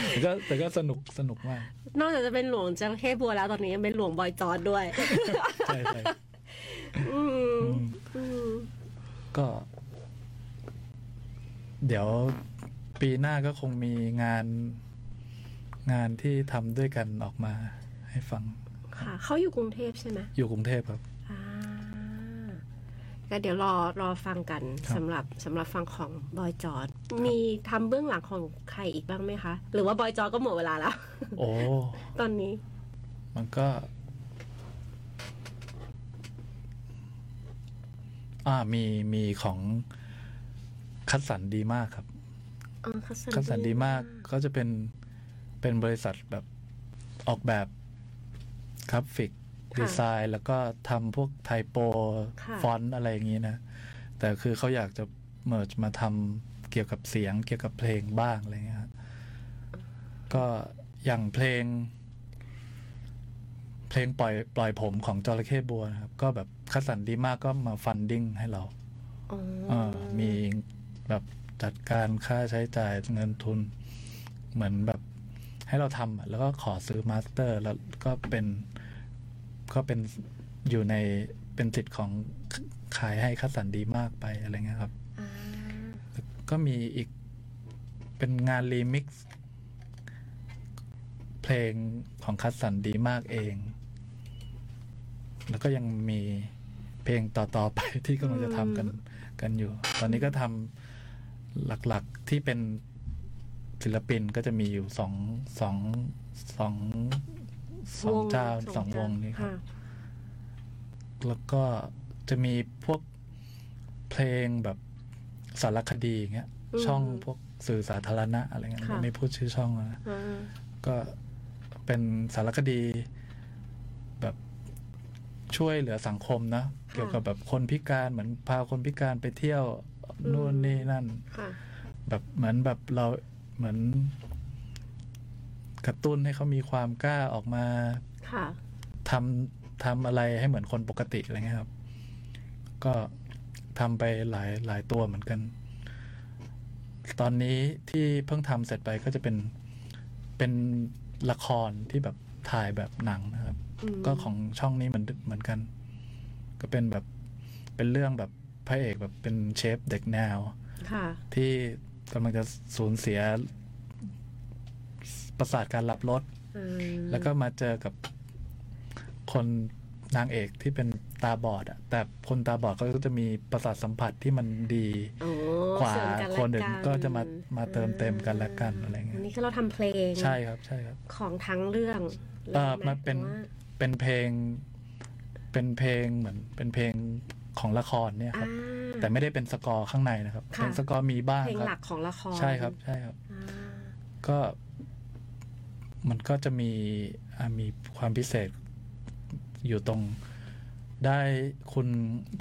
แต่ก็แต่ก็สนุกสนุกมาก นอกจากจะเป็นหลวงจระเข้บัวแล้วตอนนี้ยังเป็นหลวงบอยจอร์ดด้วย ใช่ใช่อืมอืมอืมก็ เดี๋ยวปีหน้าก็คงมีงานงานที่ทำด้วยกันออกมาให้ฟัง ค่ะ เขาอยู่กรุงเทพใช่ไหมอยู่กรุงเทพครับอ่า ก็เดี๋ยวรอรอฟังกันครับสำหรับสำหรับฟังของบอยจอร์ดมีทำเบื้องหลังของใครอีกบ้างไหมคะ หรือว่าบอยจอร์ดก็หมดเวลาแล้ว โอ้ตอนนี้ มันก็ อ่ามีมีของคัดสรรดีมากครับอ๋อคัสคัดสรรดีมากก็จะเป็นเป็นบริษัทแบบออกแบบกราฟิก ดีไซน์ แล้วก็ทำพวก typo font อะไรอย่างนี้นะ แต่คือเขาอยากจะ merge มาทำเกี่ยวกับเสียง เกี่ยวกับเพลงบ้างอะไรเงี้ยครับก็อย่างเพลง เพลงปล่อยปล่อยผมของจระเข้บัวนะครับ ก็แบบคัดสรรดีมากก็มา funding ให้เราอ๋อเออมีแบบจัดการค่าใช้จ่ายเงินทุน เหมือนแบบให้เราทำอะแล้วก็ขอซื้อ master แล้วก็เป็น ก็เป็นอยู่ในเป็นสิทธิ์ของขายให้คัดสรรดีมากไปอะไรเงี้ยครับอ่าก็มีอีกเป็นงานรีมิกซ์เพลงของคัดสรรดีมากเอง แล้วก็ยังมีเพลงต่อ ๆ ไปที่กำลังจะทำกันกันอยู่ ตอนนี้ก็ทำหลักๆที่เป็นศิลปินก็จะมีอยู่สองสองสอง สองเจ้าสองวงนี้ครับะแล้วก็จะมีพวกเพลงแบบสารคดีอย่างเงี้ย ช่องพวกสื่อสาธารณะอะไรเงี้ยไม่พูดชื่อช่องนะอ่าก็เป็นสารคดี แบบช่วยเหลือสังคมนะ เกี่ยวกับแบบคนพิการเหมือนพาคนพิการไปเที่ยวนู่นนี่นั่นค่ะแบบเหมือนแบบเราเหมือน กระตุ้นให้เขามีความกล้าออกมาค่ะทำทำอะไรให้เหมือนคนปกติอะไรเงี้ยครับ ก็ทำไปหลายหลายตัวเหมือนกัน ตอนนี้ที่เพิ่งทำเสร็จไปก็จะเป็นเป็นละครที่แบบถ่ายแบบหนังนะครับอืมก็ของช่องนี้เหมือนเหมือนกัน ก็เป็นแบบเป็นเรื่องแบบพระเอกแบบเป็นเชฟเด็กแนวค่ะที่กำลังจะสูญเสีย ประสาทการรับรสอืมแล้วก็มาเจอกับคนนางเอกที่เป็นตาบอดอะแต่คนตาบอดก็จะมีประสาทสัมผัสที่มันดีโอ้กว่าเสริมและคนอื่นก็จะมากัมาเติมเต็มกันและกันอะไรเงี้ยอันนี้คือเราทำเพลงใช่ครับใช่ครับ ของทั้งเรื่องเออลยไหมันเป็นหรือว่าเป็นเพลง เป็นเพลงเหมือนเป็นเพลงของละครเนี่ยครับอ่าแต่ไม่ได้เป็นสกอร์ข้างในนะครับค่ะเพลงสกอร์มีบ้างเพลงคหลัรับกของละครใช่ครับใช่ครับอ่าก็ มันก็จะมีอ่ามีความพิเศษอยู่ตรงได้คุณ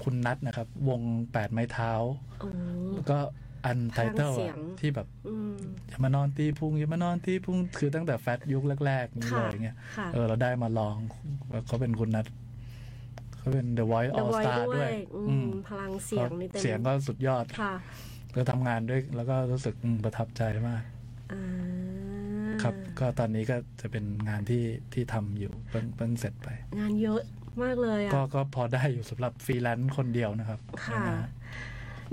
คุณนัทนะครับ วงแปดไม้เท้าโอ้แล้วก็อันไทเติลพลังเสียงที่แบบอืมอย่ามานอนตีพุงอย่ามานอนตีพุงคือตั้งแต่แฟตยุคแรกๆนี้ค่ะเลยเงี้ยค่ะเออเราได้มาลองเขาเป็นคุณนัทเขาเป็น The Voice The All Voice Star ด้ด้ววยยอือืมมพลังเสียงนี่เต็มเสียงก็สุดยอดค่ะก็ทำงานด้วยแล้วก็รู้สึกอืมประทับใจมากอ่า ครับ ก็ตอนนี้ก็จะเป็นงานที่ที่ทำอยู่เพิ่งเพิ่งเสร็จไป งานเยอะมากเลยอะก็ก็พอได้อยู่สำหรับฟรีแลนซ์คนเดียวนะครับค่ะนะฮะ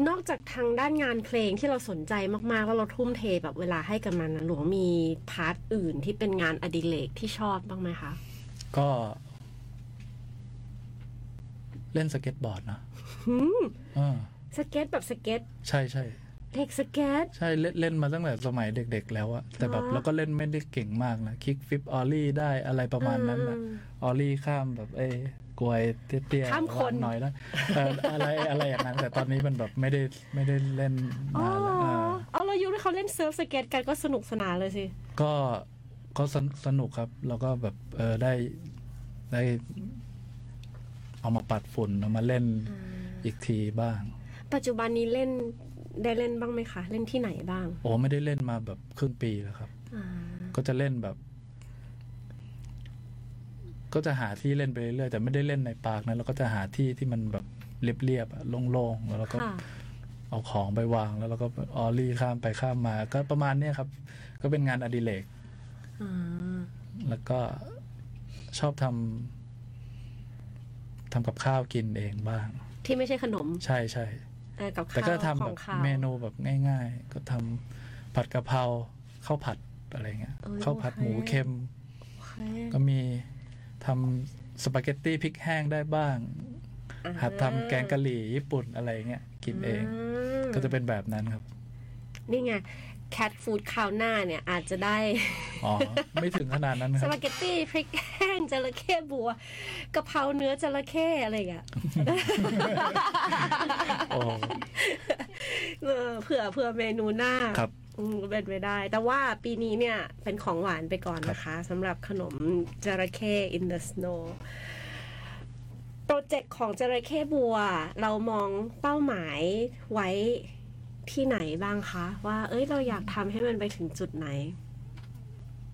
นอกจากทางด้านงานเพลงที่เราสนใจมากๆ แล้วเราทุ่มเทแบบเวลาให้กับมันนะหลวงมี part อื่นที่เป็นงานอดิเรกที่ชอบบ้างไหมคะ ก็ เล่นสเก็ตบอร์ดนะหืมอ่าสเก็ตแบบสเก็ต ใช่ใช่ เด็กสเก็ตใช่เล่นเล่นมาตั้งแต่สมัยเด็กๆแล้วอะแต่แบบเหรอแล้วก็เล่นไม่ได้เก่งมากนะ kickflip ollie ได้อะไรประมาณนั้นนะอืมollie ข้ามแบบเอ้ยกรวยเตี้ยๆข้ามคนหวหน่อยแล้วเอออะไรอะไรอย่างนั้น แต่ตอนนี้มันแบบไม่ได้ไม่ได้เล่นอ๋อนานแล้วาเอาเรายุคที่เขาเล่นเซิร์ฟสเก็ตกันก็สนุกสนานเลยสิ ก็ก็สนสนุกครับ แล้วก็แบบเออได้ได้เอามาปัดฝุ่นเอามาเล่นอีกทีบ้าง ปัจจุบันนี้เล่น ได้เล่นบ้างไหมคะ เล่นที่ไหนบ้าง โอ้ไม่ได้เล่นมาแบบครึ่งปีแล้วครับ อ่า ก็จะเล่นแบบ ก็จะหาที่เล่นไปเรื่อยๆแต่ไม่ได้เล่นในปาร์คนะเราก็จะหาที่ที่มันแบบเรียบๆอะโล่งๆแล้วเราก็ ค่ะ เอาของไปวางแล้วเราก็ออลลี่ข้ามไปข้ามมา ก็ประมาณเนี้ยครับ ก็เป็นงานอดิเรกอ่า แล้วก็ชอบทำทำกับข้าวกินเองบ้าง ที่ไม่ใช่ขนม ใช่ใช่เออ กับแต่ข้าวก็ทำขแบองบข้าวเมนูแบบง่าย ๆ ก็ทำผัดกะเพราข้าวผัดอะไรเงี้ยเออข้าวผัดโอเคหมูเค็มโอเคก็มีทำสปาเกตตี้พริกแห้งได้บ้างหัดทำแกงกะหรี่ญี่ปุ่นอะไรเงี้ยกินเองาก็จะเป็นแบบนั้นครับ นี่ไงแคทฟู้ดคราวหน้าเนี่ยอาจจะได้ อ๋อ ไม่ถึงขนาดนั้นคสรับปาเกตตี้พริกแห้ งจระเข้บัวกะเพราเนื้อจระเข้อะไรอย่างเงี้ยโอ้เออเผื่อเผื่อเมนูหน้าครับอืมเป็นไปได้ แต่ว่าปีนี้เนี่ยเป็นของหวานไปก่อนนะคะสำหรับขนมจระเข้ in the snow โปรเจกต์ของจระเข้บัว เรามองเป้าหมายไว้ที่ไหนบ้างคะ ว่า เอ้ยเราอยากทำให้มันไปถึงจุดไหน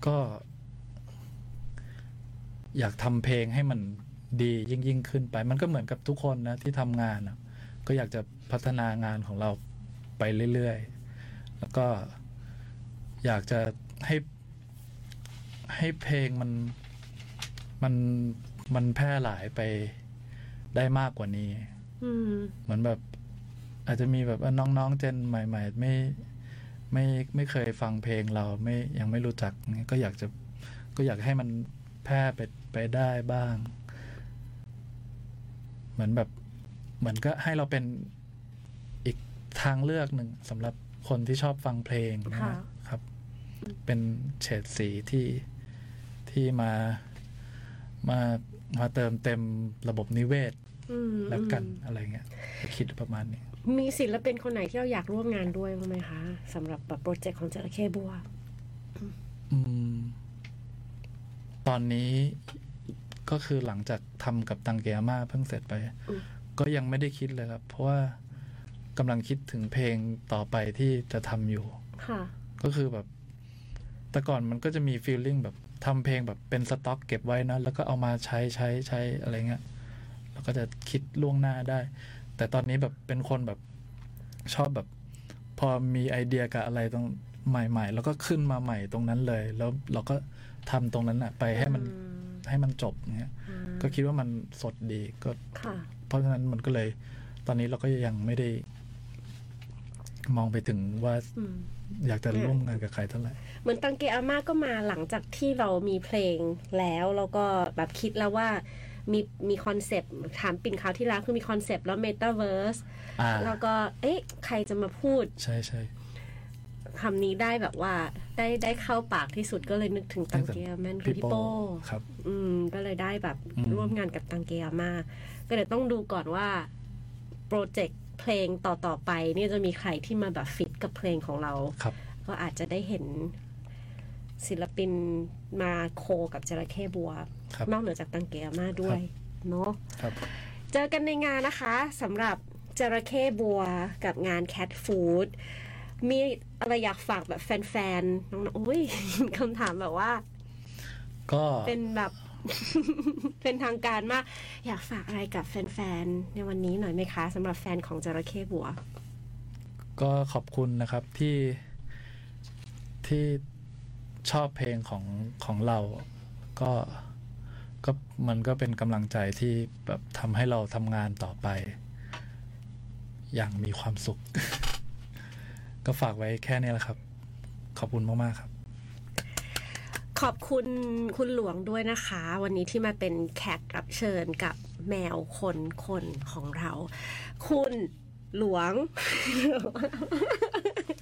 ก็ อยากทำเพลงให้มันดียิ่งยิ่งขึ้นไป มันก็เหมือนกับทุกคนนะที่ทำงานนะก็อยากจะพัฒนางานของเราไปเรื่อยๆ แล้วก็อยากจะให้ให้เพลงมันมันมันแพร่หลายไปได้มากกว่านี้เหมือนแบบอาจจะมีแบบน้องๆเจนใหม่ ๆ ไม่ไม่ไม่เคยฟังเพลงเราไม่ยังไม่รู้จักก็อยากจะก็อยากให้มันแพร่ไป ไปได้บ้าง เหมือนแบบเหมือนก็ให้เราเป็นอีกทางเลือกหนึ่งสำหรับคนที่ชอบฟังเพลงนะค่ะฮะครับ เป็นเฉดสีที่ที่มามามาเติมเต็มระบบนิเวศอืมแล้วกันอะไรเงี้ยคิดประมาณนี้ มีศิลปินคนไหนที่เราอยากร่วมงานด้วยบ้างไหมคะสำหรับแบบโปรเจกต์ของจระเข้บัวอืมตอนนี้ ก็คือหลังจากทำกับตังเกียมาเพิ่งเสร็จไปอืมก็ยังไม่ได้คิดเลยครับ เพราะว่ากำลังคิดถึงเพลงต่อไปที่จะทำอยู่ค่ะ ก็คือแบบ แต่ก่อนมันก็จะมีฟีลลิ่งแบบทำเพลงแบบเป็นสต็อกเก็บไว้นะแล้วก็เอามาใช้ใช้ใช้อะไรเงี้ยแล้วก็จะคิดล่วงหน้าได้ แต่ตอนนี้แบบเป็นคนแบบชอบแบบ พอมีไอเดียกับอะไรตรงใหม่ ๆ แล้วก็ขึ้นมาใหม่ตรงนั้นเลย แล้วเราก็ทำตรงนั้นอะไปให้มันอืม ให้มันจบเงี้ยอืมก็คิดว่ามันสดดีก็ค่ะเพราะฉะนั้นมันก็เลย ตอนนี้เราก็ยังไม่ได้ มองไปถึงว่าอืมอยากจะร่วมงานกับใครเท่าไหร่ เหมือนตังเกอาม่าก็มาหลังจากที่เรามีเพลงแล้วแล้วก็แบบคิดแล้วว่ามีมี concept ถามปิ่นคราวที่แล้วคือมี concept แล้วเมตาเวิร์สอ่าแล้วก็เอ๊ะใครจะมาพูด ใช่ใช่ คำนี้ได้แบบว่า ได้ได้เข้าปากที่สุดก็เลยนึกถึงตังเกียแมนคือพี่โป้ครับ อืม ก็เลยได้แบบอืมร่วมงานกับตังเกียอาม่าก็เดี๋ยวต้องดูก่อนว่า project เพลงต่อๆไปเนี่ยจะมีใครที่มาแบบฟิตกับเพลงของเราครับ ก็อาจจะได้เห็นศิลปินมาโคกับจระเข้บัวครับนอกเหนือจากตังเกียมาด้วยเนาะครับเจอกันในงานนะคะสำหรับจระเข้บัวกับงาน Cat Food มีอะไรอยากฝากแบบแฟนๆน้องๆโอ้ยคำถามแบบว่า ก็เป็นแบบ เป็นทางการมาก อยากฝากอะไรกับแฟนๆในวันนี้หน่อยไหมคะสำหรับแฟนของจระเข้บัว ก็ขอบคุณนะครับที่ที่ชอบเพลงของของเรา ก็ก็มันก็เป็นกำลังใจที่แบบทำให้เราทำงานต่อไป อย่างมีความสุข ก็ฝากไว้แค่นี้แหละครับ ขอบคุณมาก ๆ ครับ ขอบคุณคุณหลวงด้วยนะคะ วันนี้ที่มาเป็นแขกรับเชิญกับแมวคนคนของเรา คุณหลวง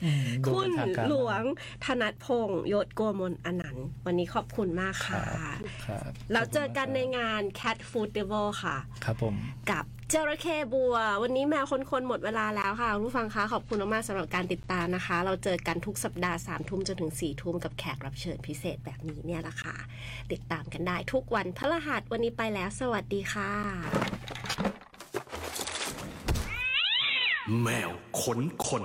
อืมดูคุณเป็นทางการหลวงธนัทพงศ์ยศโกมลอนันต์วันนี้ขอบคุณมากคค่ะรับครับเราเจอกันขบในคุณมากงาน Cat Food Festival ค่ะครับครับผม กับ จระเข้บัว วันนี้แมวคนคนหมดเวลาแล้วค่ะรู้ฟังคะขอบคุณมากๆสำหรับการติดตามนะคะ เราเจอกันทุกสัปดาห์สามทุ่มจนถึงสี่ทุ่มกับแขกรับเชิญพิเศษแบบนี้เนี่ยแหละค่ะ ติดตามกันได้ทุกวันพระรหัสวันนี้ไปแล้ว สวัสดีค่ะ แมวขนคน